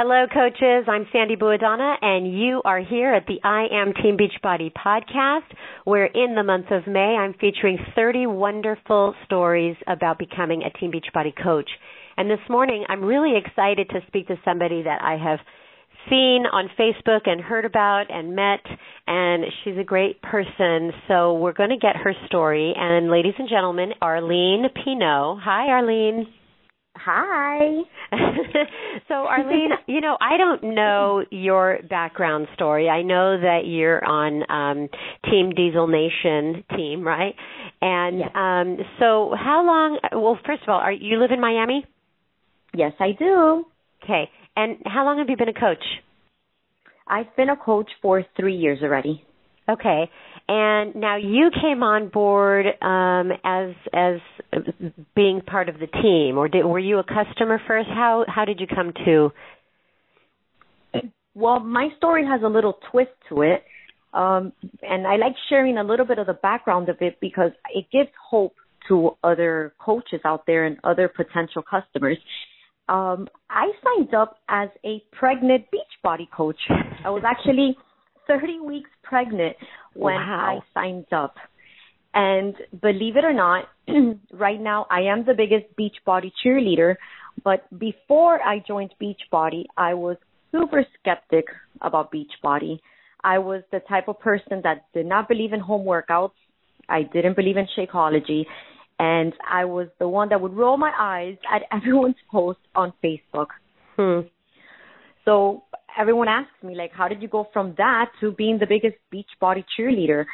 Hello, coaches. I'm Sandy Buadana, and you are here at the I Am Team Beachbody podcast, where in the month of May, I'm featuring 30 wonderful stories about becoming a Team Beachbody coach. And this morning, I'm really excited to speak to somebody that I have seen on Facebook and heard about and met, and she's a great person. So we're going to get her story. And ladies and gentlemen, Arlene Pino. Hi, Arlene. Hi. so Arlene, you know, I don't know your background story. I know that you're on um Team Diesel Nation team, right? And yes. um so how long well first of all, are you live in Miami? Yes, I do. Okay. And how long have you been a coach? I've been a coach for 3 years already. Okay. And now you came on board um, as as being part of the team, or did, were you a customer first? How how did you come to? Well, my story has a little twist to it, um, and I like sharing a little bit of the background of it because it gives hope to other coaches out there and other potential customers. Um, I signed up as a pregnant Beachbody coach. I was actually 30 weeks pregnant when wow. I signed up. And believe it or not, right now I am the biggest Beachbody cheerleader. But before I joined Beachbody, I was super skeptic about Beachbody. I was the type of person that did not believe in home workouts. I didn't believe in Shakeology. And I was the one that would roll my eyes at everyone's post on Facebook. Hmm. So everyone asks me like, how did you go from that to being the biggest beach body cheerleader?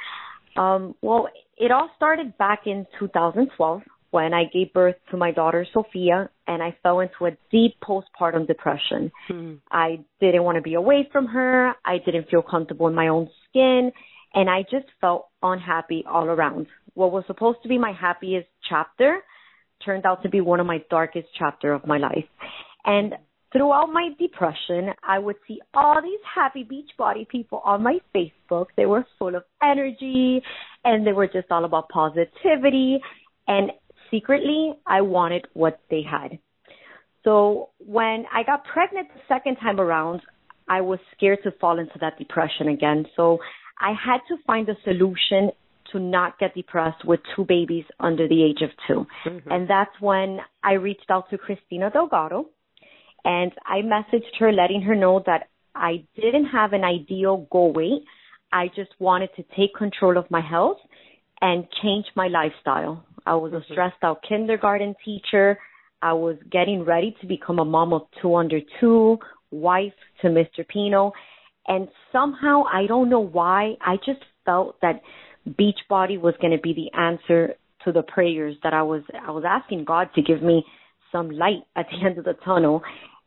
Um, well, it all started back in 2012 when I gave birth to my daughter Sophia and I fell into a deep postpartum depression. Hmm. I didn't want to be away from her. I didn't feel comfortable in my own skin and I just felt unhappy all around. What was supposed to be my happiest chapter turned out to be one of my darkest chapter of my life. And throughout my depression, I would see all these happy Beachbody people on my Facebook. They were full of energy and they were just all about positivity. And secretly, I wanted what they had. So when I got pregnant the second time around, I was scared to fall into that depression again. So I had to find a solution to not get depressed with two babies under the age of 2 mm-hmm. And that's when I reached out to Christina Delgado and I messaged her letting her know that I didn't have an ideal goal weight. I just wanted to take control of my health and change my lifestyle. I was a Mm-hmm. stressed out kindergarten teacher. I was getting ready to become a mom of two under two, wife to Mr. Pino. And somehow, I don't know why, I just felt that Beachbody was going to be the answer to the prayers that I was, I was asking God to give me some light at the end of the tunnel.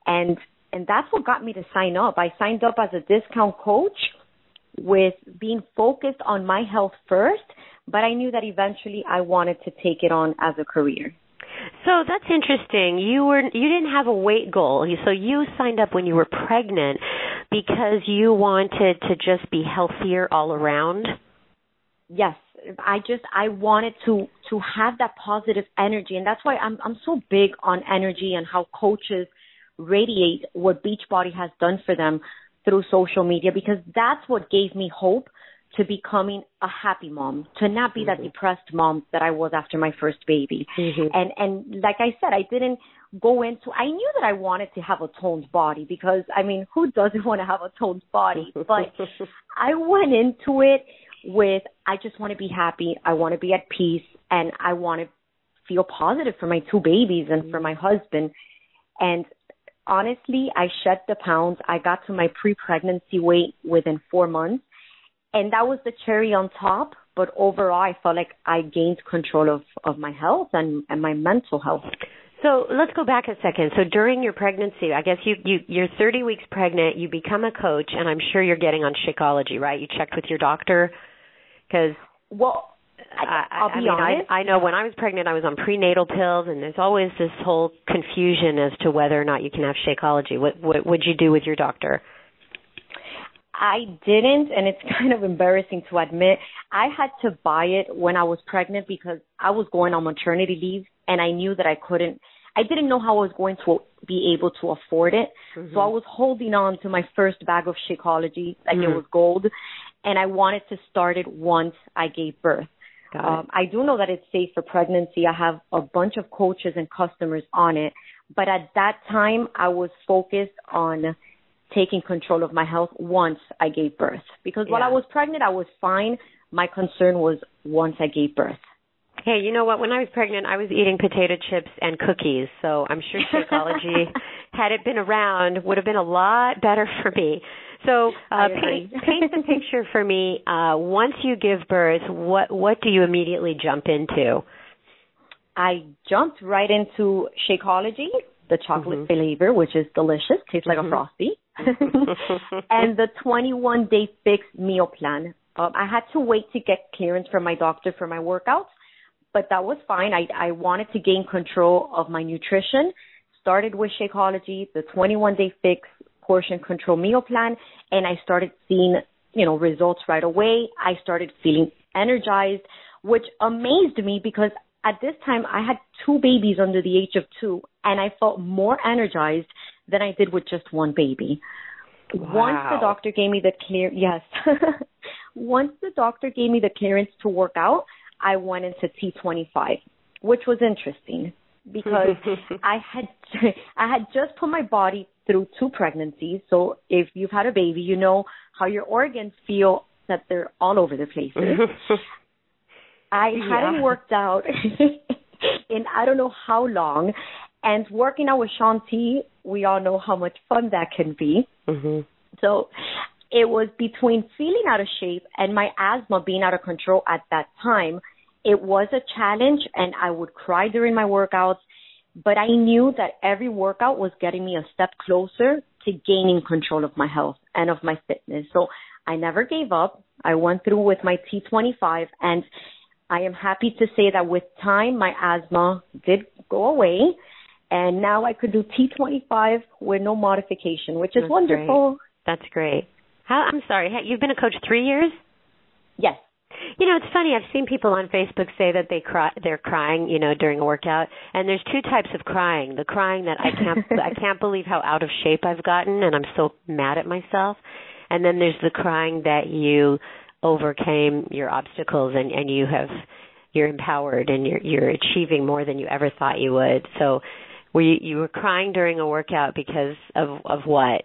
And, and that's what got me to sign up. I signed up as a discount coach with being focused on my health first, but I knew that eventually I wanted to take it on as a career. So that's interesting. You were you didn't have a weight goal. So you signed up when you were pregnant because you wanted to just be healthier all around. Yes, I just I wanted to to have that positive energy and that's why I'm I'm so big on energy and how coaches radiate what Beachbody has done for them through social media because that's what gave me hope to becoming a happy mom, to not be mm-hmm. that depressed mom that I was after my first baby. Mm-hmm. And and like I said, I didn't go into I knew that I wanted to have a toned body because I mean, who doesn't want to have a toned body? But I went into it with I just want to be happy, I want to be at peace and I want to feel positive for my two babies and for my husband. And honestly, I shed the pounds. I got to my pre-pregnancy weight within 4 months and that was the cherry on top. But overall, I felt like I gained control of of my health and and my mental health. So let's go back a second. So during your pregnancy, I guess you you you're 30 weeks pregnant. You become a coach, and I'm sure you're getting on Shakeology, right? You checked with your doctor because well. I, will be I mean, honest. I, I know when I was pregnant, I was on prenatal pills, and there's always this whole confusion as to whether or not you can have Shakeology. What what would you do with your doctor? I didn't, and it's kind of embarrassing to admit. I had to buy it when I was pregnant because I was going on maternity leave, and I knew that I couldn't. I didn't know how I was going to be able to afford it. Mm-hmm. So I was holding on to my first bag of Shakeology, like mm-hmm. it was gold, and I wanted to start it once I gave birth. Um, I do know that it's safe for pregnancy. I have a bunch of coaches and customers on it, but at that time I was focused on taking control of my health once I gave birth. Because yeah. while I was pregnant, I was fine. My concern was once I gave birth. Hey, you know what? When I was pregnant, I was eating potato chips and cookies. So I'm sure Shakeology, had it been around, would have been a lot better for me. So uh, paint, paint the picture for me. Uh, once you give birth, what what do you immediately jump into? I jumped right into Shakeology, the chocolate mm-hmm. flavor, which is delicious, tastes like mm-hmm. a frosty, and the 21 day fixed meal plan. Um, I had to wait to get clearance from my doctor for my workouts, but that was fine. I I wanted to gain control of my nutrition. Started with Shakeology, the 21 day fix portion control meal plan and I started seeing, you know, results right away. I started feeling energized, which amazed me because at this time I had two babies under the age of two and I felt more energized than I did with just one baby. Wow. Once the doctor gave me the clear, yes. Once the doctor gave me the clearance to work out, I went into T25, which was interesting because I had I had just put my body through two pregnancies. So if you've had a baby, you know how your organs feel that they're all over the place. I yeah. hadn't worked out in I don't know how long, and working out with Shaun T, we all know how much fun that can be. Mm-hmm. So it was between feeling out of shape and my asthma being out of control at that time. It was a challenge, and I would cry during my workouts but I knew that every workout was getting me a step closer to gaining control of my health and of my fitness. So I never gave up. I went through with my T25 and I am happy to say that with time my asthma did go away and now I could do T25 with no modification, which is That's wonderful. Great. That's great. How, I'm sorry, you've been a coach 3 years? You know, it's funny. I've seen people on Facebook say that they cry, they're crying, you know, during a workout. And there's two types of crying. The crying that I can't, I can't believe how out of shape I've gotten, and I'm so mad at myself. And then there's the crying that you overcame your obstacles and and you have, you're empowered and you're you're achieving more than you ever thought you would. So, were you you were crying during a workout because of of what?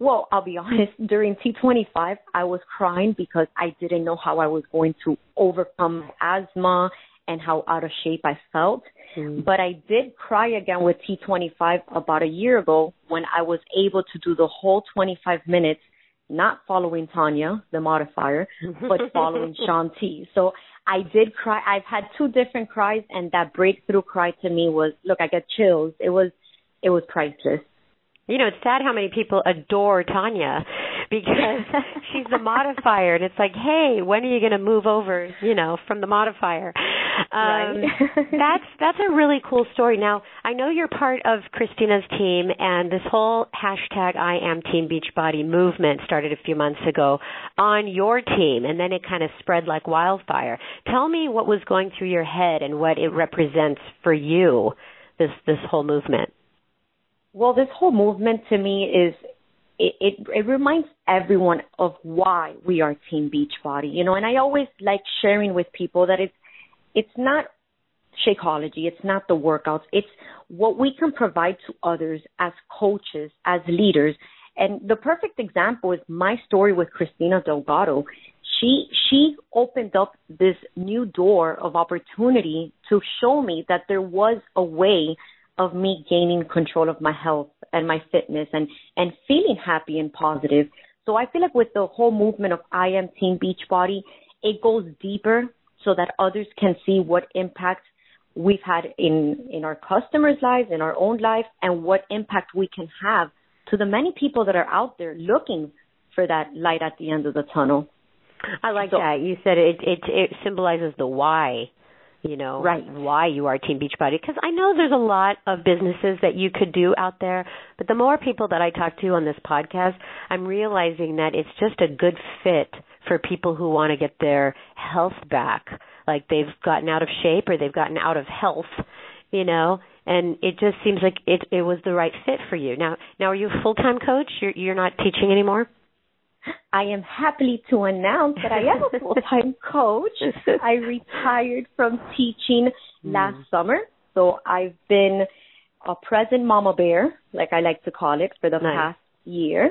Well, I'll be honest, during T25, I was crying because I didn't know how I was going to overcome asthma and how out of shape I felt. Mm. But I did cry again with T25 about a year ago when I was able to do the whole 25 minutes, not following Tanya, the modifier, but following Shaun T. So I did cry. I've had two different cries and that breakthrough cry to me was, look, I get chills. It was, it was priceless. You know, it's sad how many people adore Tanya because she's the modifier, and it's like, hey, when are you going to move over? You know, from the modifier. Um, right. that's that's a really cool story. Now, I know you're part of Christina's team, and this whole hashtag I am Team Beachbody movement started a few months ago on your team, and then it kind of spread like wildfire. Tell me what was going through your head and what it represents for you. This this whole movement. Well, this whole movement to me is it, it, it reminds everyone of why we are Team Beachbody, you know. And I always like sharing with people that it's it's not Shakeology, it's not the workouts, it's what we can provide to others as coaches, as leaders. And the perfect example is my story with Christina Delgado. She she opened up this new door of opportunity to show me that there was a way of me gaining control of my health and my fitness and, and feeling happy and positive. So I feel like with the whole movement of I am Team Beachbody, it goes deeper so that others can see what impact we've had in, in our customers' lives, in our own life, and what impact we can have to the many people that are out there looking for that light at the end of the tunnel. I like so, that. You said it, it it symbolizes the why you know right. why you are team beachbody because i know there's a lot of businesses that you could do out there but the more people that i talk to on this podcast i'm realizing that it's just a good fit for people who want to get their health back like they've gotten out of shape or they've gotten out of health you know and it just seems like it it was the right fit for you. Now, now are you a full time coach? You're you're not teaching anymore. I am happy to announce that I am a full time coach. I retired from teaching last mm. summer, so I've been a present mama bear, like I like to call it, for the nice. past year.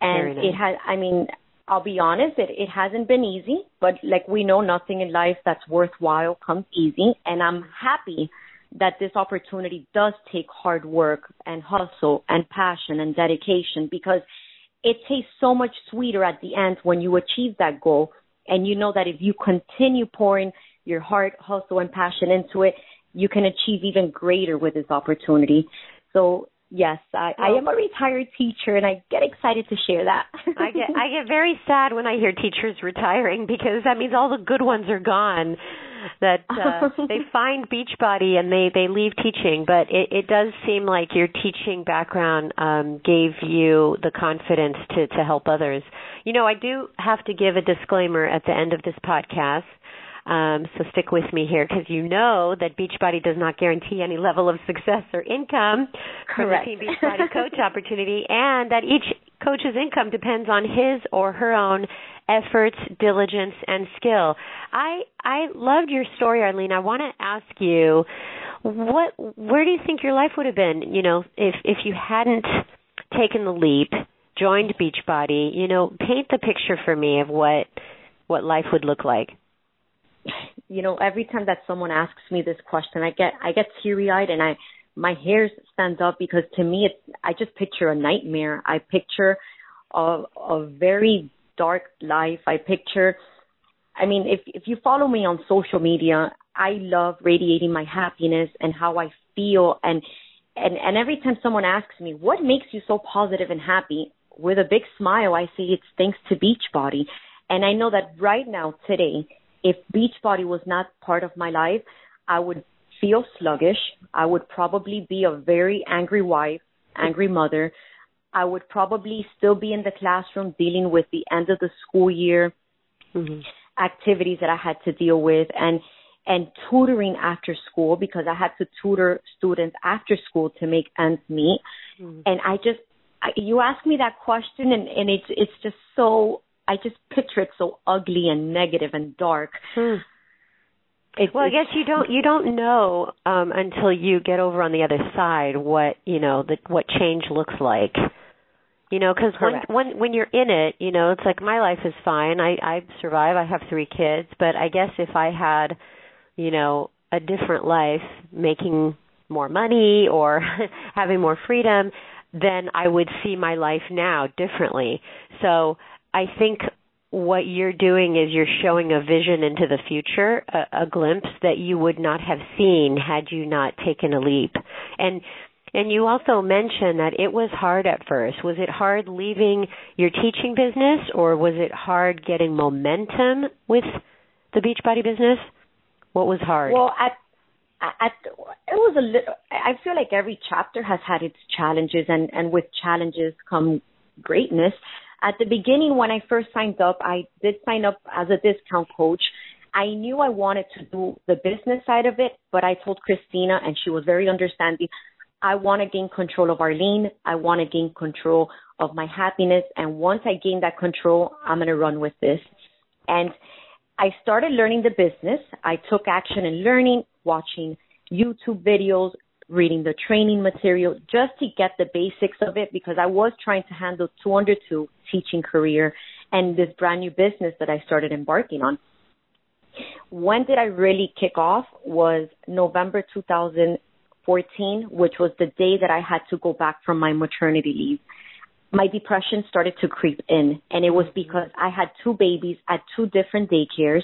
And nice. it has, I mean, I'll be honest, it, it hasn't been easy, but like we know nothing in life that's worthwhile comes easy. And I'm happy that this opportunity does take hard work and hustle and passion and dedication because it tastes so much sweeter at the end when you achieve that goal. And you know that if you continue pouring your heart, hustle, and passion into it, you can achieve even greater with this opportunity. So yes, I, I am a retired teacher, and I get excited to share that. I get I get very sad when I hear teachers retiring because that means all the good ones are gone. That uh, they find Beachbody and they they leave teaching, but it, it does seem like your teaching background um, gave you the confidence to to help others. You know, I do have to give a disclaimer at the end of this podcast um, so stick with me here because you know that Beachbody does not guarantee any level of success or income Correct. from the Team Beachbody coach opportunity, and that each coach's income depends on his or her own efforts, diligence, and skill. I I loved your story, Arlene. I want to ask you what where do you think your life would have been, you know, if if you hadn't taken the leap, joined Beachbody, you know, paint the picture for me of what what life would look like you know, every time that someone asks me this question, I get I get teary eyed and I my hair stands up because to me it's I just picture a nightmare. I picture a a very dark life. I picture I mean, if if you follow me on social media, I love radiating my happiness and how I feel and and and every time someone asks me, "What makes you so positive and happy?" with a big smile, I say it's thanks to Beachbody. And I know that right now today, if Beachbody was not part of my life, I would feel sluggish. I would probably be a very angry wife, angry mother. I would probably still be in the classroom dealing with the end of the school year mm-hmm. activities that I had to deal with and and tutoring after school because I had to tutor students after school to make ends meet. Mm-hmm. And I just I, you ask me that question and and it's it's just so I just picture it so ugly and negative and dark. Hmm. It's, well, I guess you don't you don't know um until you get over on the other side what you know the what change looks like. You know, because when when when you're in it, you know, it's like my life is fine. I I survive. I have three kids, but I guess if I had, you know, a different life, making more money or having more freedom, then I would see my life now differently. So I think what you're doing is you're showing a vision into the future, a, a glimpse that you would not have seen had you not taken a leap. And and you also mentioned that it was hard at first. Was it hard leaving your teaching business or was it hard getting momentum with the Beachbody business? What was hard? Well, at at it was a little I feel like every chapter has had its challenges and and with challenges come greatness at the beginning, when I first signed up, I did sign up as a discount coach. I knew I wanted to do the business side of it, but I told Christina, and she was very understanding. I want to gain control of Arlene. I want to gain control of my happiness. And once I gain that control, I'm going to run with this. And I started learning the business. I took action in learning, watching YouTube videos, reading the training material just to get the basics of it because I was trying to handle two under two teaching career and this brand new business that I started embarking on. When did I really kick off was November 2014, which was the day that I had to go back from my maternity leave. My depression started to creep in and it was mm-hmm. because I had two babies at two different daycares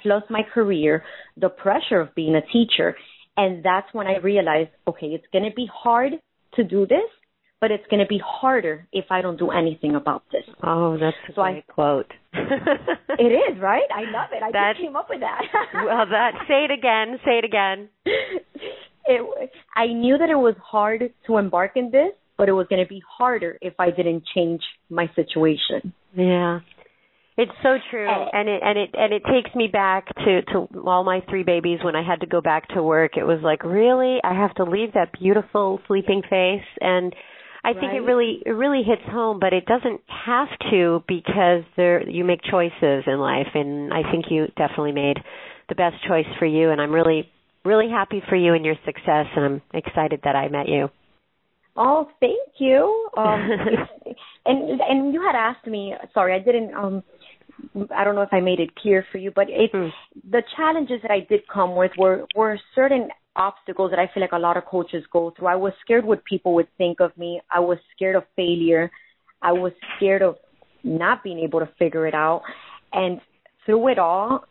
plus my career, the pressure of being a teacher and that's when I realized, okay, it's going to be hard to do this, but it's going to be harder if I don't do anything about this. Oh, that's a so great I, quote. it is, right? I love it. I that, just came up with that. well, that say it again. Say it again. I knew that it was hard to embark in this, but it was going to be harder if I didn't change my situation. Yeah. It's so true, oh. and it and it and it takes me back to to all my three babies when I had to go back to work. It was like, really, I have to leave that beautiful sleeping face, and I think right. it really it really hits home, but it doesn't have to because there you make choices in life, and I think you definitely made the best choice for you, and I'm really really happy for you and your success, and I'm excited that I met you. Oh, thank you. Um, and and you had asked me. Sorry, I didn't. Um, I don't know if I made it clear for you, but it mm. the challenges that I did come with were were certain obstacles that I feel like a lot of coaches go through. I was scared what people would think of me. I was scared of failure. I was scared of not being able to figure it out. And through it all,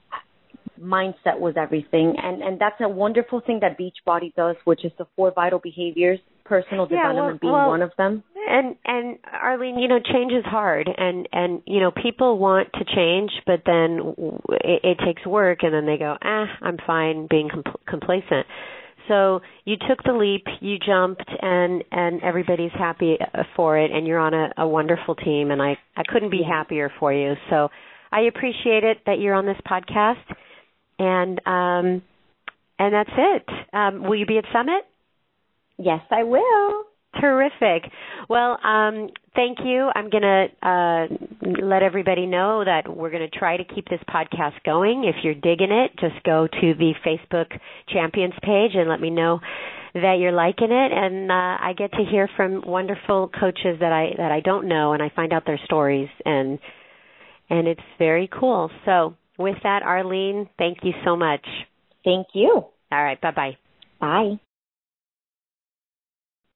mindset was everything. And and that's a wonderful thing that Beachbody does, which is the four vital behaviors, personal yeah, development well, being well, one of them. And and Arlene, you know, change is hard, and and you know, people want to change, but then it, it takes work, and then they go, ah, I'm fine being compl- complacent. So you took the leap, you jumped, and and everybody's happy uh, for it, and you're on a, a wonderful team, and I I couldn't be happier for you. So I appreciate it that you're on this podcast, and um, and that's it. Um, will you be at Summit? Yes, I will. Terrific. Well, um, thank you. I'm going to uh, let everybody know that we're going to try to keep this podcast going. If you're digging it, just go to the Facebook Champions page and let me know that you're liking it. And uh, I get to hear from wonderful coaches that I that I don't know, and I find out their stories, and and it's very cool. So with that, Arlene, thank you so much. Thank you. All right. Bye-bye. Bye.